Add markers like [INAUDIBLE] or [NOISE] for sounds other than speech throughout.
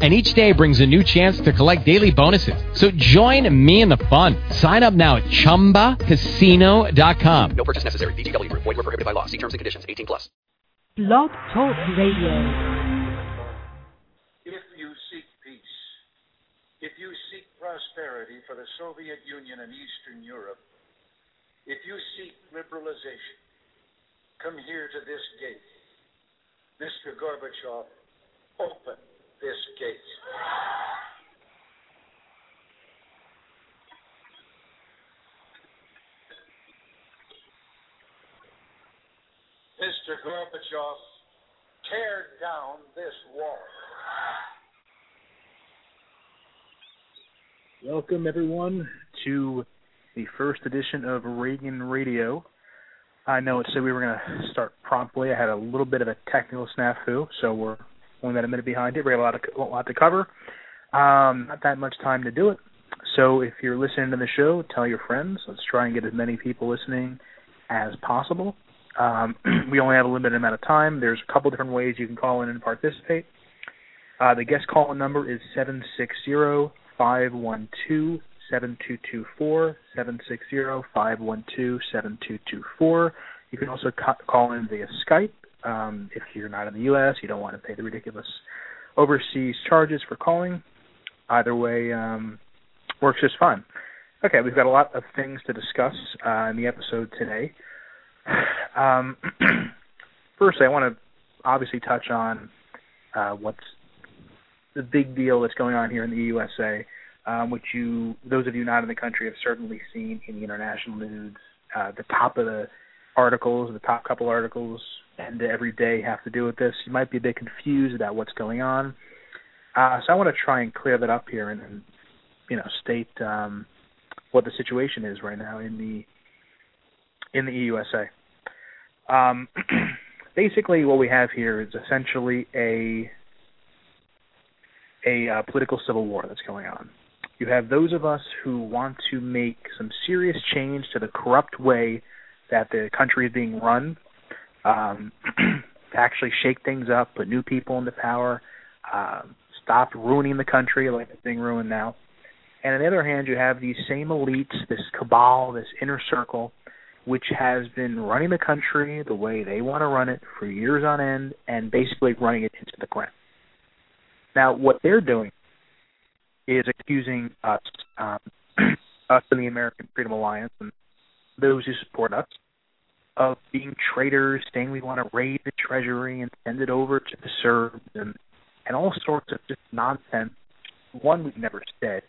and each day brings a new chance to collect daily bonuses. So join me in the fun. Sign up now at ChumbaCasino.com. No purchase necessary. VGW Group. Void were prohibited by law. See terms and conditions. 18 plus. Blog Talk Radio. If you seek peace, if you seek prosperity for the Soviet Union and Eastern Europe, if you seek liberalization, come here to this gate. Mr. Gorbachev, open this gate. Mr. Gorbachev, tear down this wall. Welcome, everyone, to the first edition of Reagan Radio. I know it said we were going to start promptly. I had a little bit of a technical snafu, so we're only about a minute behind it. We have a lot, of, a lot to cover. Um, not that much time to do it. So if you're listening to the show, tell your friends. Let's try and get as many people listening as possible. Um, [CLEARS THROAT] we only have a limited amount of time. There's a couple different ways you can call in and participate. Uh, the guest call number is 760 512 7224 760 512 7224. You can also call in via Skype um, if you're not in the U.S., you don't want to pay the ridiculous overseas charges for calling. Either way um, works just fine. Okay, we've got a lot of things to discuss uh, in the episode today. [SIGHS] Um, [CLEARS THROAT] first, I want to obviously touch on uh, what's the big deal that's going on here in the USA, um, which you, those of you not in the country, have certainly seen in the international news. Uh, the top of the articles, the top couple articles, and every day have to do with this. You might be a bit confused about what's going on. Uh, so I want to try and clear that up here and, and you know state um, what the situation is right now in the in the EUSA. Um, [CLEARS THROAT] basically, what we have here is essentially a a uh, political civil war that's going on. You have those of us who want to make some serious change to the corrupt way that the country is being run, um, [CLEARS THROAT] to actually shake things up, put new people into power, uh, stop ruining the country like it's being ruined now. And on the other hand, you have these same elites, this cabal, this inner circle, which has been running the country the way they want to run it for years on end and basically running it into the ground. Now, what they're doing is accusing us, um, [CLEARS THROAT] us in the American Freedom Alliance and those who support us of being traitors, saying we want to raid the treasury and send it over to the Serbs, and and all sorts of just nonsense. One, we've never said.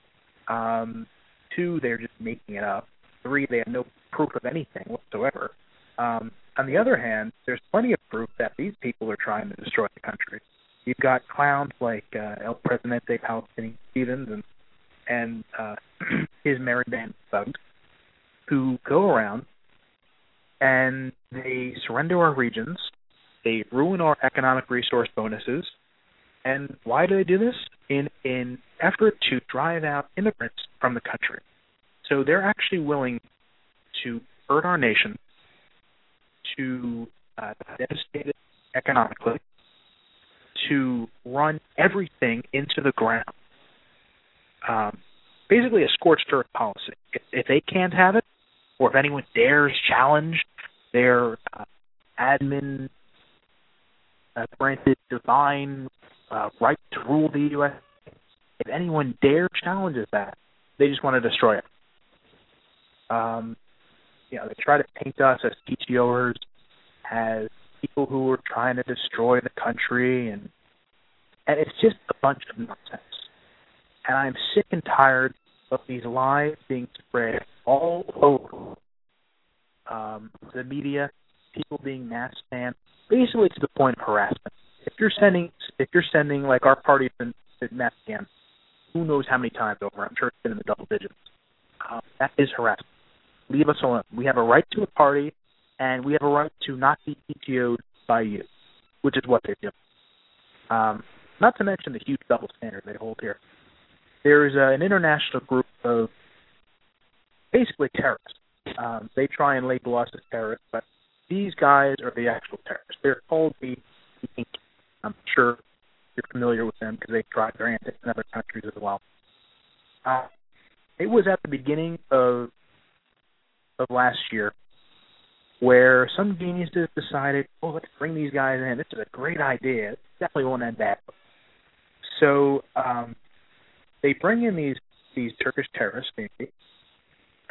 Um, two, they're just making it up. Three, they have no proof of anything whatsoever. Um, on the other hand, there's plenty of proof that these people are trying to destroy the country. You've got clowns like uh, El Presidente Palestinian Stevens and and uh, [CLEARS THROAT] his merry band of thugs who go around and they surrender our regions, they ruin our economic resource bonuses, and why do they do this? In in effort to drive out immigrants from the country. So they're actually willing to hurt our nation, to uh, devastate it economically, to run everything into the ground. Um, basically, a scorched earth policy. If, if they can't have it, or if anyone dares challenge their uh, admin uh, granted divine uh, right to rule the U.S. If anyone dare challenges that, they just want to destroy it. Um, you know, they try to paint us as PTOers, as people who are trying to destroy the country, and and it's just a bunch of nonsense. And I'm sick and tired of these lies being spread all over um, the media, people being mass banned, basically to the point of harassment. If you're sending, if you're sending like our party's been mass banned, who knows how many times over? I'm sure it's been in the double digits. Um, that is harassment. Leave us alone. We have a right to a party, and we have a right to not be PTO'd by you, which is what they do. Um, not to mention the huge double standard they hold here. There is uh, an international group of basically terrorists. Um, they try and label us as terrorists, but these guys are the actual terrorists. They're called the, the I'm sure you're familiar with them because they tried their antics in other countries as well. Uh, it was at the beginning of of last year where some geniuses decided, oh, let's bring these guys in. This is a great idea. It definitely won't end bad. So um, they bring in these these Turkish terrorists,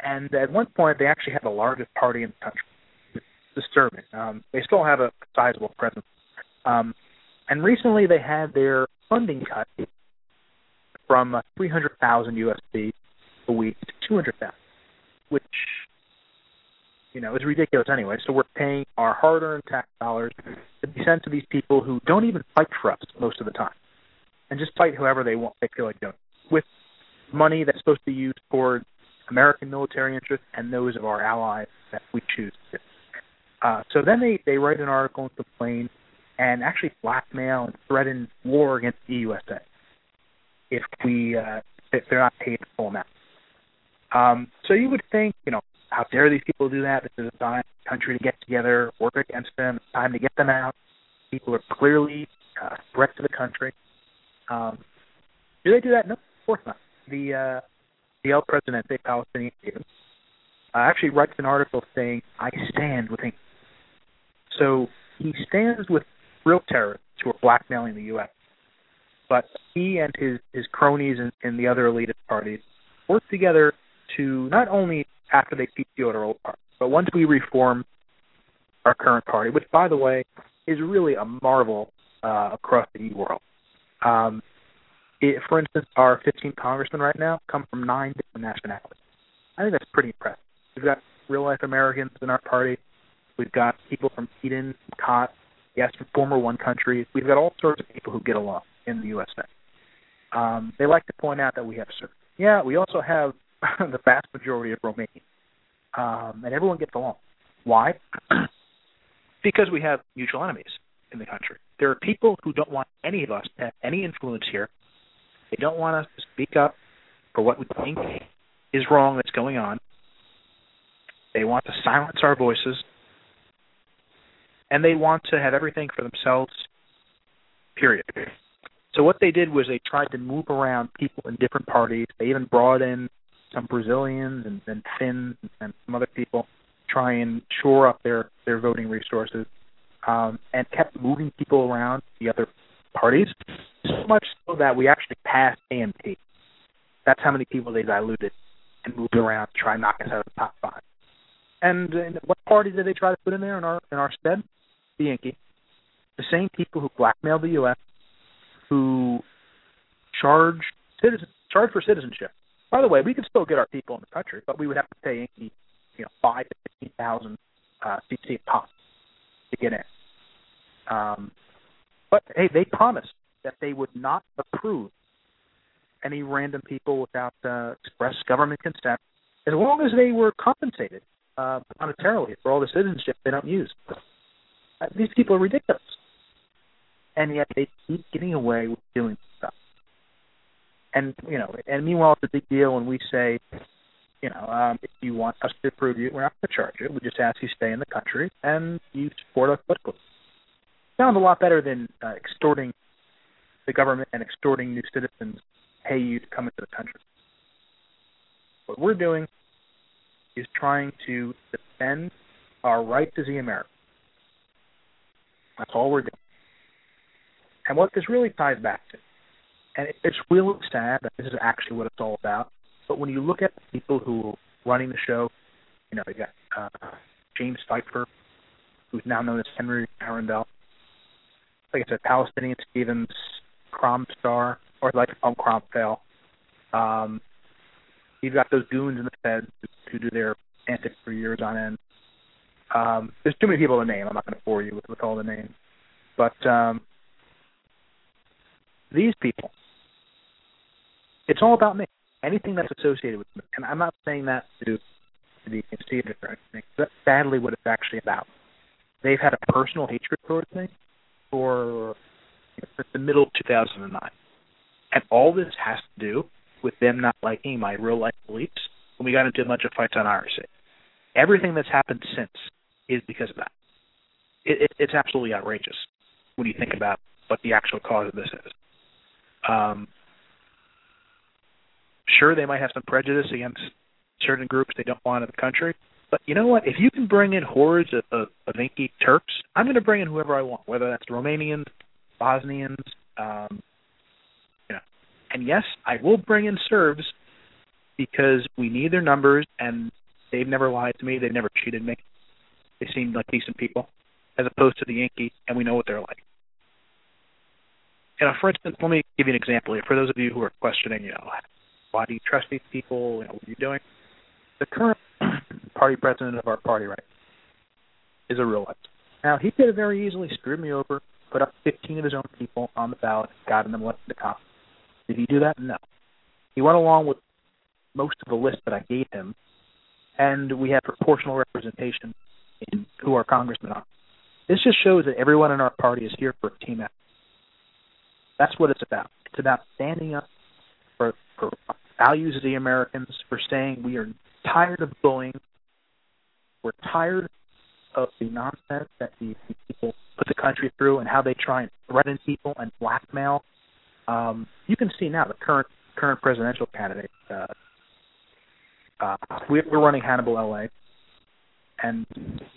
and at one point they actually had the largest party in the country. It's disturbing. Um, they still have a sizable presence. Um, and recently they had their funding cut from uh, 300,000 USD a week to 200,000, which you know is ridiculous anyway. So we're paying our hard-earned tax dollars to be sent to these people who don't even fight for us most of the time, and just fight whoever they want. They feel like doing with money that's supposed to be used toward American military interests and those of our allies that we choose to. Uh, so then they they write an article and complain and actually blackmail and threaten war against the USA if we uh, if they're not paid the full amount. Um, so you would think, you know, how dare these people do that? This is a time country to get together, work against them. It's time to get them out. People are clearly uh, a threat to the country. Um, do they do that? No, of course not. The uh, El Presidente, Palestinian Stevens, uh, actually writes an article saying, "I stand with him." So he stands with real terrorists who are blackmailing the U.S. But he and his his cronies and, in the other elitist parties work together to not only after they PTO our old but once we reform our current party, which by the way is really a marvel uh, across the world. Um, it, for instance, our 15 congressmen right now come from nine different nationalities. I think that's pretty impressive. We've got real life Americans in our party. We've got people from Eden, Cott, yes, from former one countries. We've got all sorts of people who get along in the USA. Um, they like to point out that we have certain. Yeah, we also have [LAUGHS] the vast majority of Romanians, um, and everyone gets along. Why? [CLEARS THROAT] because we have mutual enemies in the country. There are people who don't want any of us to have any influence here. They don't want us to speak up for what we think is wrong that's going on. They want to silence our voices and they want to have everything for themselves. Period. So what they did was they tried to move around people in different parties. They even brought in some Brazilians and, and Finns and some other people, try and shore up their their voting resources, um, and kept moving people around the other parties so much so that we actually passed AMT. That's how many people they diluted and moved around to try and knock us out of the top five. And, and what party did they try to put in there in our in our stead? the Yankee, the same people who blackmailed the U.S., who charge citizen charge for citizenship. By the way, we could still get our people in the country, but we would have to pay Yankee, you know, five to fifteen thousand uh, CC pop to get in. Um, but hey, they promised that they would not approve any random people without uh, express government consent, as long as they were compensated uh, monetarily for all the citizenship they don't use. Uh, these people are ridiculous, and yet they keep getting away with doing stuff. And you know, and meanwhile, it's a big deal when we say, you know, um, if you want us to approve you, we're not going to charge you. We just ask you stay in the country and you support us politically. Sounds a lot better than uh, extorting the government and extorting new citizens pay you to come into the country. What we're doing is trying to defend our rights as the Americans. That's all we're doing. And what this really ties back to, and it's really sad that this is actually what it's all about, but when you look at the people who are running the show, you know, you got uh, James Pfeiffer, who's now known as Henry Arundel. Like I said, Palestinian Stevens, Cromstar, or like um, Cromfail. Um, you've got those goons in the Fed who, do their antics for years on end. Um, there's too many people to name. I'm not going to bore you with, with all the names. But um, these people, it's all about me. Anything that's associated with me. And I'm not saying that to, to be conceited or anything. That's sadly what it's actually about. they've had a personal hatred towards me for the middle of 2009, and all this has to do with them not liking my real life beliefs when we got into a bunch of fights on IRC. Everything that's happened since is because of that. It, it, it's absolutely outrageous when you think about what the actual cause of this is. Um, sure, they might have some prejudice against certain groups they don't want in the country, but you know what? If you can bring in hordes of, of, of Inky Turks, I'm going to bring in whoever I want, whether that's Romanians, Bosnians, um, you know. And yes, I will bring in Serbs because we need their numbers, and they've never lied to me. They've never cheated me. They seem like decent people, as opposed to the Yankees, and we know what they're like. You know, for instance, let me give you an example here. For those of you who are questioning, you know, why do you trust these people? You know, what are you doing? The current party president of our party, right, is a realist. Now, he could have very easily screwed me over, put up 15 of his own people on the ballot, gotten them elected to Congress. Did he do that? No. He went along with most of the list that I gave him, and we have proportional representation in who our congressmen are. This just shows that everyone in our party is here for a team effort. That's what it's about. It's about standing up for, for values of the Americans, for saying we are tired of bullying. We're tired of the nonsense that these people put the country through and how they try and threaten people and blackmail. Um, you can see now the current current presidential candidate. Uh, uh, we, we're running Hannibal, LA, and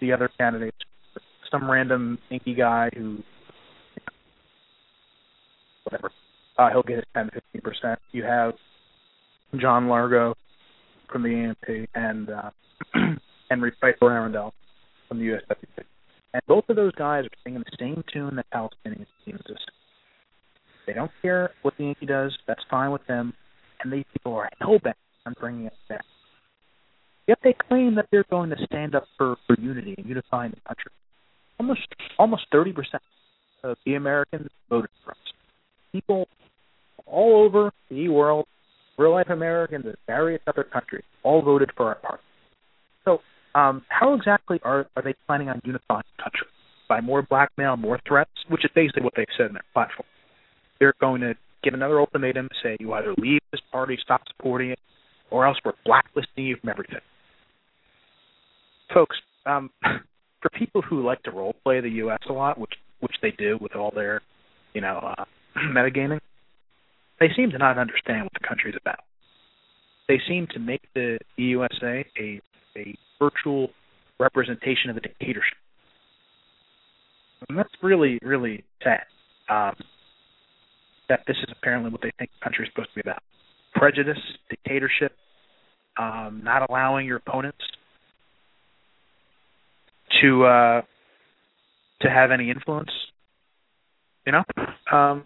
the other candidates, some random inky guy who, whatever, uh, he'll get his 10 15 percent. You have John Largo from the AMP and uh, [CLEARS THROAT] Henry Pfeiffer Arundel from the USWP. And both of those guys are singing the same tune that Palestinians sing. They don't care what the Yankee does. That's fine with them. And these people are hell bent on bringing it back. Yet they claim that they're going to stand up for, for unity and unifying the country. Almost almost 30% of the Americans voted for us. People all over the world, real life Americans and various other countries, all voted for our party. So, um, how exactly are are they planning on unifying the country? By more blackmail, more threats, which is basically what they've said in their platform. They're going to give another ultimatum, say you either leave this party, stop supporting it, or else we're blacklisting you from everything. Folks, um, [LAUGHS] for people who like to role play the U.S. a lot, which which they do with all their, you know, uh, [CLEARS THROAT] metagaming, they seem to not understand what the country's about. They seem to make the USA a a virtual representation of a dictatorship, and that's really really sad. Um, that this is apparently what they think the country is supposed to be about: prejudice, dictatorship, um, not allowing your opponents to uh, to have any influence. You know, um,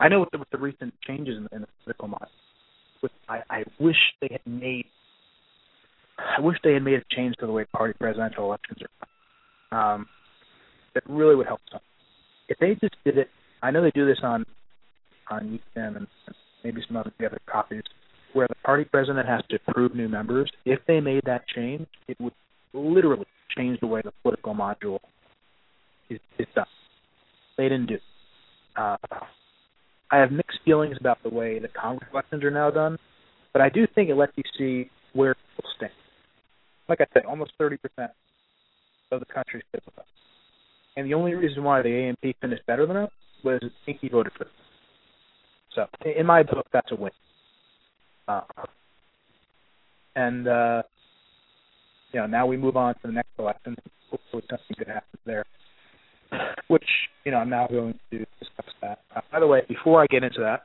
I know with the, with the recent changes in, in the political model, with, I, I wish they had made. I wish they had made a change to the way party presidential elections are. Um, that really would help some. If they just did it, I know they do this on on UCAN and maybe some other the other copies, where the party president has to approve new members. If they made that change, it would literally change the way the political module is, is done. They didn't do. Uh, I have mixed feelings about the way the Congress elections are now done, but I do think it lets you see where people stand. Like I said, almost 30% of the country stood with us. And the only reason why the AMP finished better than us was Inky voted for them. So, in my book, that's a win. Uh, and uh, you know, now we move on to the next election. Hopefully, something good happens there. Which you know, I'm now going to discuss that. Uh, by the way, before I get into that,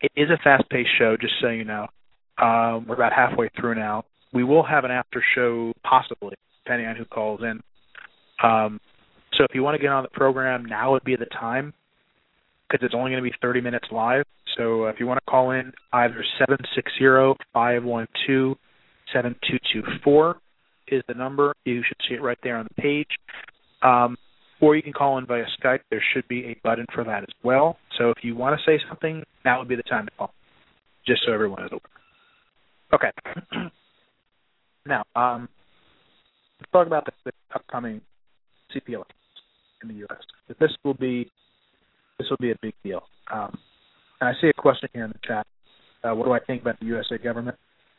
it is a fast-paced show. Just so you know, um, we're about halfway through now. We will have an after show, possibly, depending on who calls in. Um, so if you want to get on the program, now would be the time because it's only going to be 30 minutes live. So uh, if you want to call in, either seven six zero five one two seven two two four is the number. You should see it right there on the page. Um, or you can call in via Skype. There should be a button for that as well. So if you want to say something, now would be the time to call, just so everyone is aware. Okay. [CLEARS THROAT] now, um, let's talk about the, the upcoming CP elections in the U.S. That this will be this will be a big deal. Um, and I see a question here in the chat. Uh, what do I think about the USA government?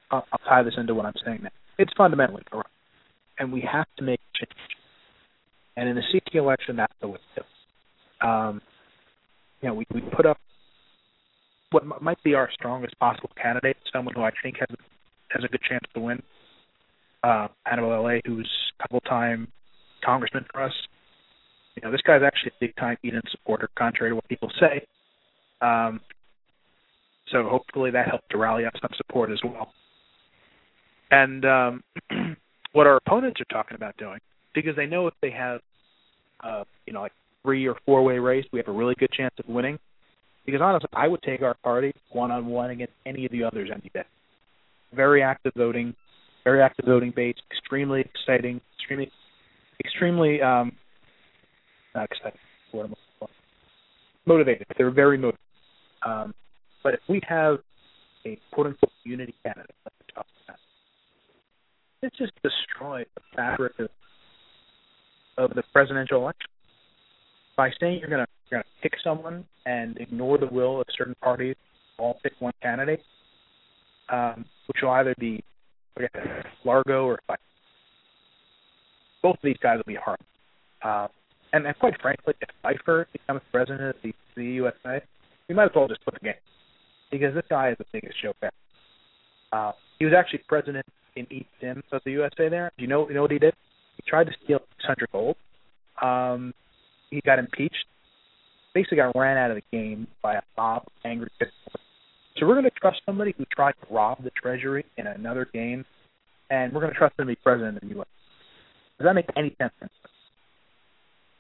I'll, I'll tie this into what I'm saying now. It's fundamentally corrupt, and we have to make change. And in the CP election, that's the way to do. Um, you know, we, we put up what m- might be our strongest possible candidate, someone who I think has has a good chance to win. Uh, Annabelle LA, who's a couple time congressman for us. You know, this guy's actually a big time Eden supporter, contrary to what people say. Um, so hopefully that helped to rally up some support as well. And um, [CLEARS THROAT] what our opponents are talking about doing, because they know if they have, uh, you know, like three or four way race, we have a really good chance of winning. Because honestly, I would take our party one on one against any of the others any day. Very active voting, very active voting base, extremely exciting, extremely, extremely um, not exciting. Motivated. They're very motivated. Um, but if we have a quote unquote unity candidate, like we're talking about, it just destroys the fabric of of the presidential election. By saying you're gonna pick someone and ignore the will of certain parties, all pick one candidate, um, which will either be Largo or Pfeiffer. Both of these guys will be hard. Uh, and, and quite frankly, if Pfeiffer becomes president of the, the USA, we might as well just put the game because this guy is the biggest show back. Uh, he was actually president in each sim of the USA. There, do you know you know what he did? He tried to steal 600 gold. Um, he got impeached. Basically, got ran out of the game by a mob angry people. So we're going to trust somebody who tried to rob the treasury in another game, and we're going to trust them to be president of the U.S. Does that make any sense?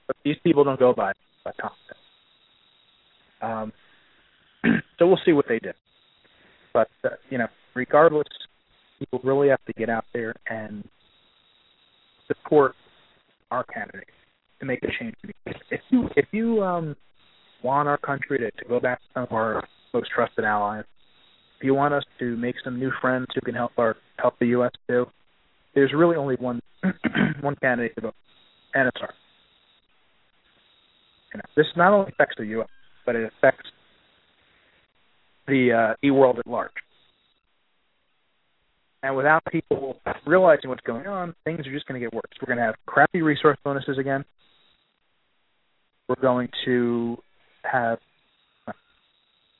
But these people don't go by by confidence. Um, [CLEARS THROAT] so we'll see what they do. But uh, you know, regardless, people really have to get out there and support our candidate to make a change. If you if you um, want our country to, to go back to some of our most trusted allies, if you want us to make some new friends who can help our help the U.S. too, there's really only one [CLEARS THROAT] one candidate to vote, and it's ours. You know, this not only affects the U.S., but it affects the uh, e-world at large. And without people realizing what's going on, things are just going to get worse. We're going to have crappy resource bonuses again. We're going to have.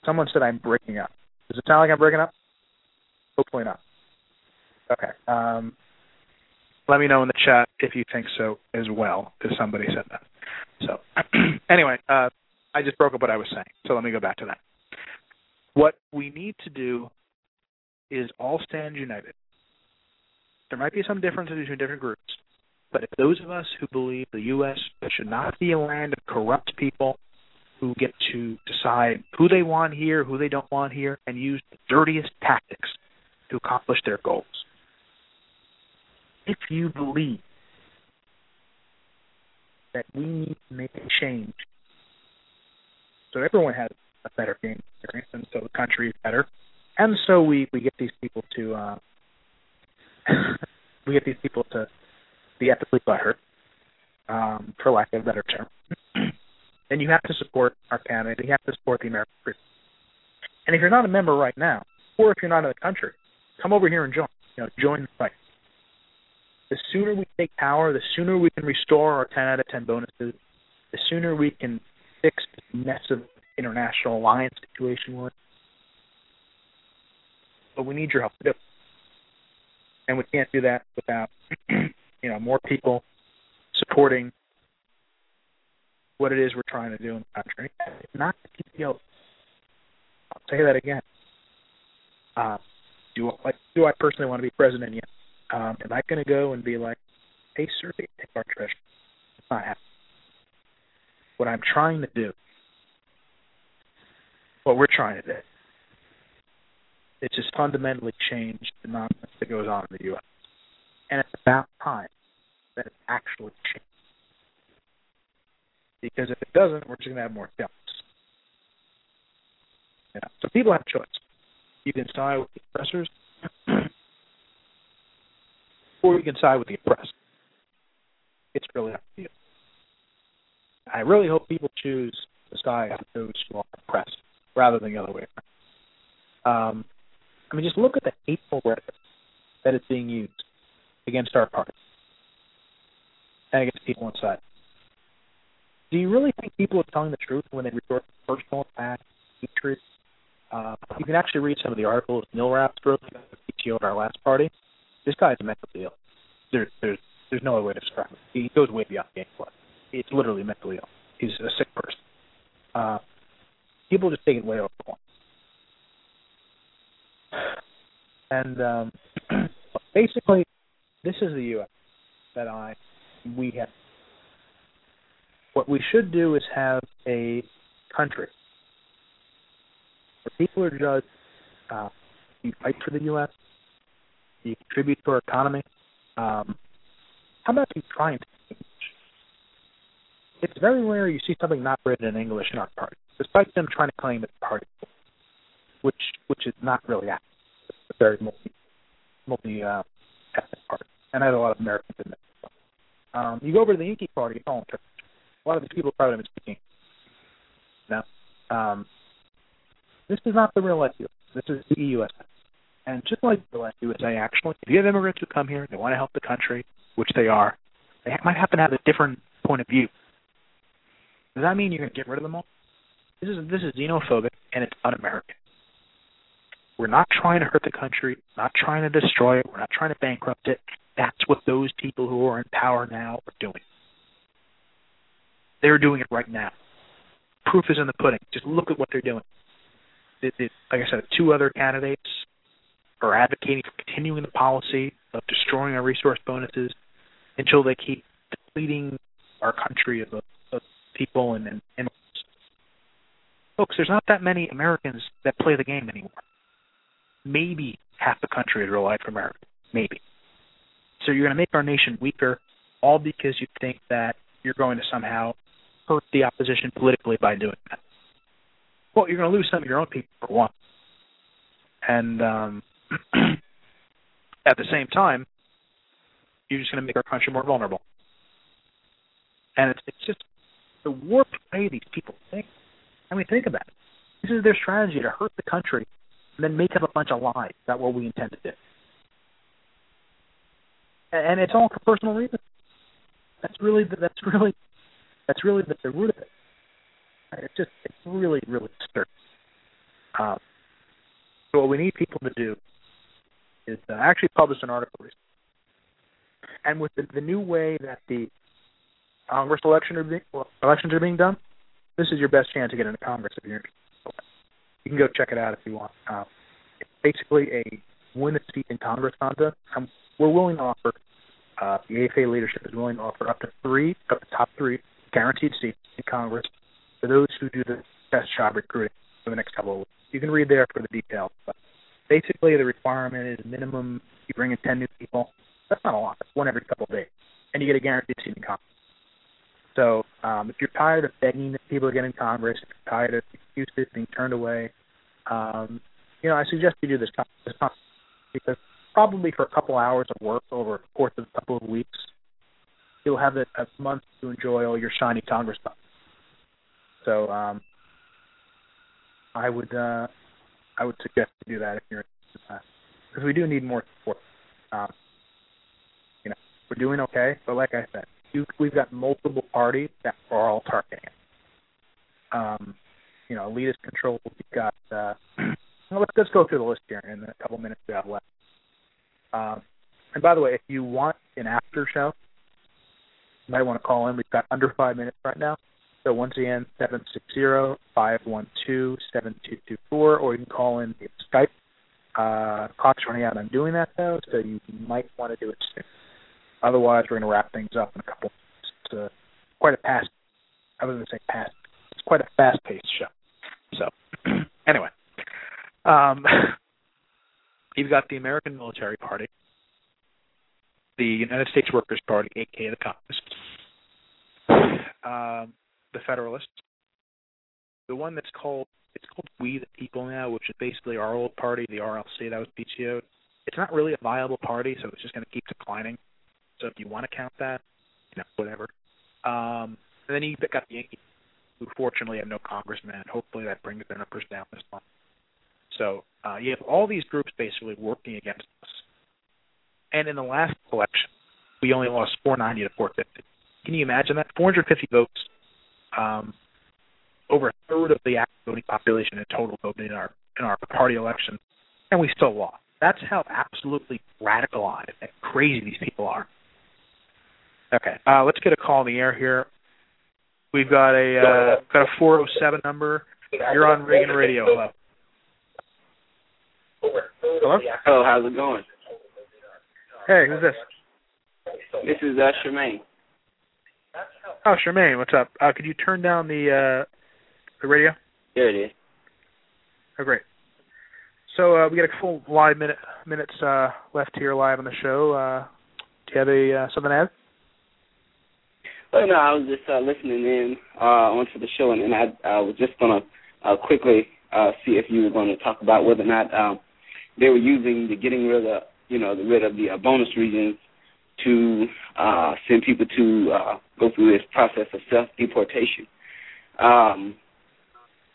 Someone said I'm breaking up. Does it sound like I'm breaking up? Hopefully not. Okay. Um, let me know in the chat if you think so as well, because somebody said that. So, [CLEARS THROAT] anyway, uh, I just broke up what I was saying. So let me go back to that. What we need to do is all stand united. There might be some differences between different groups, but if those of us who believe the U.S. should not be a land of corrupt people who get to decide who they want here, who they don't want here, and use the dirtiest tactics to accomplish their goals. If you believe that we need to make a change so everyone has a better game experience, and so the country is better, and so we we get these people to uh, [COUGHS] we get these people to be ethically butthurt, um, for lack of a better term. [COUGHS] then you have to support our candidate. You have to support the American people. And if you're not a member right now, or if you're not in the country, come over here and join. You know, join the fight. The sooner we take power, the sooner we can restore our 10 out of 10 bonuses. The sooner we can fix the mess of international alliance situation we're in. But we need your help to do it. And we can't do that without, [CLEARS THROAT] you know, more people supporting what it is we're trying to do in the country. It's not the PPO. I'll say that again. Uh, do I, like, do I personally want to be president yet? Um, am I going to go and be like, "Hey, sir, take our treasure"? It's not happening. What I'm trying to do, what we're trying to do, is just fundamentally changed the nonsense that goes on in the U.S. And it's about time that it actually changes. Because if it doesn't, we're just going to have more chaos. So people have a choice. You can side with the oppressors, [CLEARS THROAT] or you can side with the oppressed. It's really up to you. I really hope people choose to side with those who are oppressed rather than the other way around. Um, I mean, just look at the hateful rhetoric that is being used against our party and against people inside. Do you really think people are telling the truth when they resort to personal attack, hatred? Uh, you can actually read some of the articles Neil Raps wrote about the PTO at our last party. This guy is mentally ill. There, there's there's no other way to describe it. He goes way beyond gameplay. It's literally mentally ill. He's a sick person. Uh, people just take it way overboard. And um, [CLEARS THROAT] basically, this is the U.S. that I we have. What we should do is have a country where people are judged. Uh, you fight for the U.S. You contribute to our economy. Um, how about you try and speak English? It's very rare you see something not written in English in our party, despite them trying to claim it's party, which which is not really a very multi multi uh, ethnic party, and I have a lot of Americans in there. Um, you go over to the Yankee Party. A lot of these people probably don't. Now, um, this is not the real SUS. This is the EUSA. And just like the real USA, actually, if you have immigrants who come here, they want to help the country, which they are, they might happen to have a different point of view. Does that mean you're going to get rid of them all? This is this is xenophobic and it's un-American. We're not trying to hurt the country, not trying to destroy it, we're not trying to bankrupt it. That's what those people who are in power now are doing. They're doing it right now. Proof is in the pudding. Just look at what they're doing. It, it, like I said, two other candidates are advocating for continuing the policy of destroying our resource bonuses until they keep depleting our country of, of people and, and. Folks, there's not that many Americans that play the game anymore. Maybe half the country is real life American. Maybe. So you're going to make our nation weaker, all because you think that you're going to somehow hurt the opposition politically by doing that. Well, you're going to lose some of your own people for one. And um, [CLEARS THROAT] at the same time, you're just going to make our country more vulnerable. And it's it's just the warped way these people think. I mean, think about it. This is their strategy to hurt the country and then make up a bunch of lies about what we intend to do. And it's all for personal reasons. That's really the, that's really that's really the, the root of it. It's just it's really really absurd. Um, so what we need people to do is uh, actually publish an article recently. And with the, the new way that the Congress election are being, well, elections are being done, this is your best chance to get into Congress if you're interested. You can go check it out if you want. Um, it's basically a win a seat in Congress contest. Um, we're willing to offer, uh, the AFA leadership is willing to offer up to three, up to top three guaranteed seats in Congress for those who do the best job recruiting for the next couple of weeks. You can read there for the details. But basically, the requirement is minimum you bring in 10 new people. That's not a lot. That's one every couple of days. And you get a guaranteed seat in Congress. So um, if you're tired of begging that people to get in Congress, if you're tired of excuses being turned away, um, you know, I suggest you do this, this because probably for a couple hours of work over the course of a couple of weeks, you'll have a, a month to enjoy all your shiny Congress stuff. So um, I would uh, I would suggest to do that if you're interested in that because we do need more support. Um, you know, we're doing okay, but like I said, you, we've got multiple parties that are all targeting it. Um, you know, elitist control. We've got. Uh, [CLEARS THROAT] well, let's let's go through the list here in the couple minutes we have left. Um, and by the way, if you want an after show, you might want to call in. We've got under five minutes right now. So once again, 760-512-7224, or you can call in via Skype. Uh, clock's running out on doing that though, so you might want to do it soon. Otherwise, we're going to wrap things up in a couple. It's uh, quite a fast. I was going to say. It's quite a fast-paced show. So [CLEARS THROAT] anyway, um, [LAUGHS] you've got the American Military Party, the United States Workers Party, aka the Communists, um, the Federalists, the one that's called it's called We the People now, which is basically our old party, the RLC that was PTO'd. It's not really a viable party, so it's just going to keep declining. So if you want to count that, you know, whatever. Um, And then you got the Yankees, who fortunately have no congressman. Hopefully that brings their numbers down this month. So uh, you have all these groups basically working against us. And in the last election, we only lost 490 to 450. Can you imagine that? 450 votes, um, over a third of the active voting population in total voted in our in our party election, and we still lost. That's how absolutely radicalized and crazy these people are. Okay, uh, let's get a call in the air here. We've got a uh, got a 407 number. You're on Reagan Radio. Hello. Hello. Hello, how's it going? Hey, who's this? This is uh, Charmaine. Oh, Charmaine, what's up? Uh, could you turn down the uh, the radio? There it is. Oh, great. So uh, we got a full live minute minutes uh, left here live on the show. Uh, do you have a uh, something to add? Well, no, I was just uh, listening in uh, onto the show, and, and I, I was just gonna uh, quickly uh, see if you were going to talk about whether or not um, they were using the getting rid of you know the rid of the uh, bonus regions to uh, send people to uh, go through this process of self deportation. Um,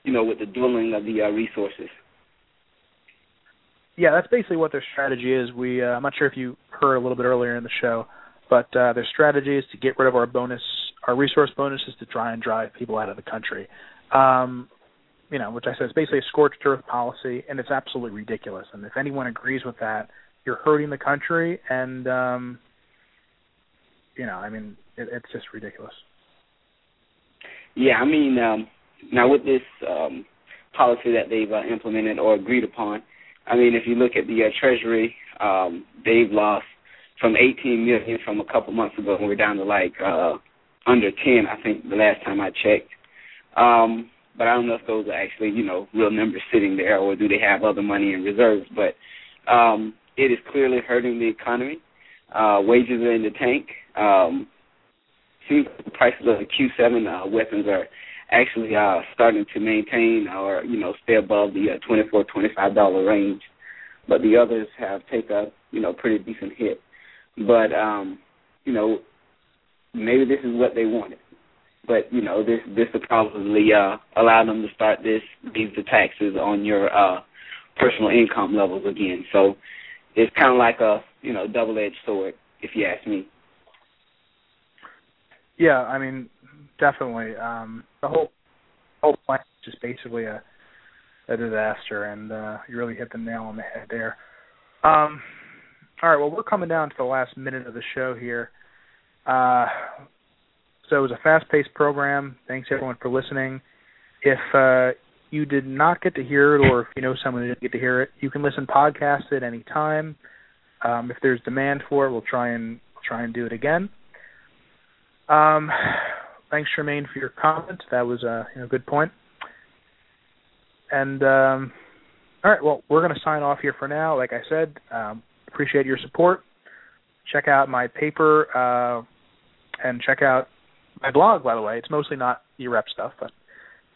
you know, with the dwindling of the uh, resources. Yeah, that's basically what their strategy is. We uh, I'm not sure if you heard a little bit earlier in the show, but uh, their strategy is to get rid of our bonus, our resource bonuses to try and drive people out of the country. Um, you know, which I said is basically a scorched earth policy, and it's absolutely ridiculous. And if anyone agrees with that, you're hurting the country, and um, you know, I mean, it, it's just ridiculous. Yeah, I mean, um, now with this um, policy that they've uh, implemented or agreed upon, I mean, if you look at the uh, Treasury, um, they've lost from 18 million from a couple months ago, and we're down to like uh, under 10, I think, the last time I checked. Um, but I don't know if those are actually, you know, real numbers sitting there, or do they have other money in reserves? But um, it is clearly hurting the economy. Uh, wages are in the tank. Um, seems the prices of the Q7 uh, weapons are actually uh, starting to maintain or you know stay above the uh, 24 25 dollar range, but the others have taken a you know pretty decent hit. But um, you know maybe this is what they wanted but you know this this will probably uh, allow them to start this these the taxes on your uh, personal income levels again. So it's kind of like a you know double edged sword, if you ask me. Yeah, I mean, definitely. Um, the whole whole plan is just basically a a disaster, and uh, you really hit the nail on the head there. Um, all right, well, we're coming down to the last minute of the show here. Uh, so it was a fast-paced program. Thanks everyone for listening. If uh, you did not get to hear it, or if you know someone who didn't get to hear it, you can listen podcast at any time. Um, if there's demand for it, we'll try and try and do it again. Um, thanks, Charmaine, for your comment. That was a you know, good point. And um, all right, well, we're going to sign off here for now. Like I said, um, appreciate your support. Check out my paper uh, and check out my blog, by the way. It's mostly not EREP stuff, but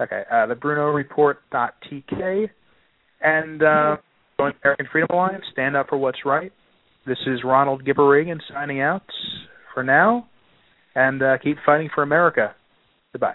okay. Uh, the Bruno Report.tk and uh, American Freedom Alliance. Stand up for what's right. This is Ronald Gipper Reagan signing out for now, and uh, keep fighting for America. Goodbye.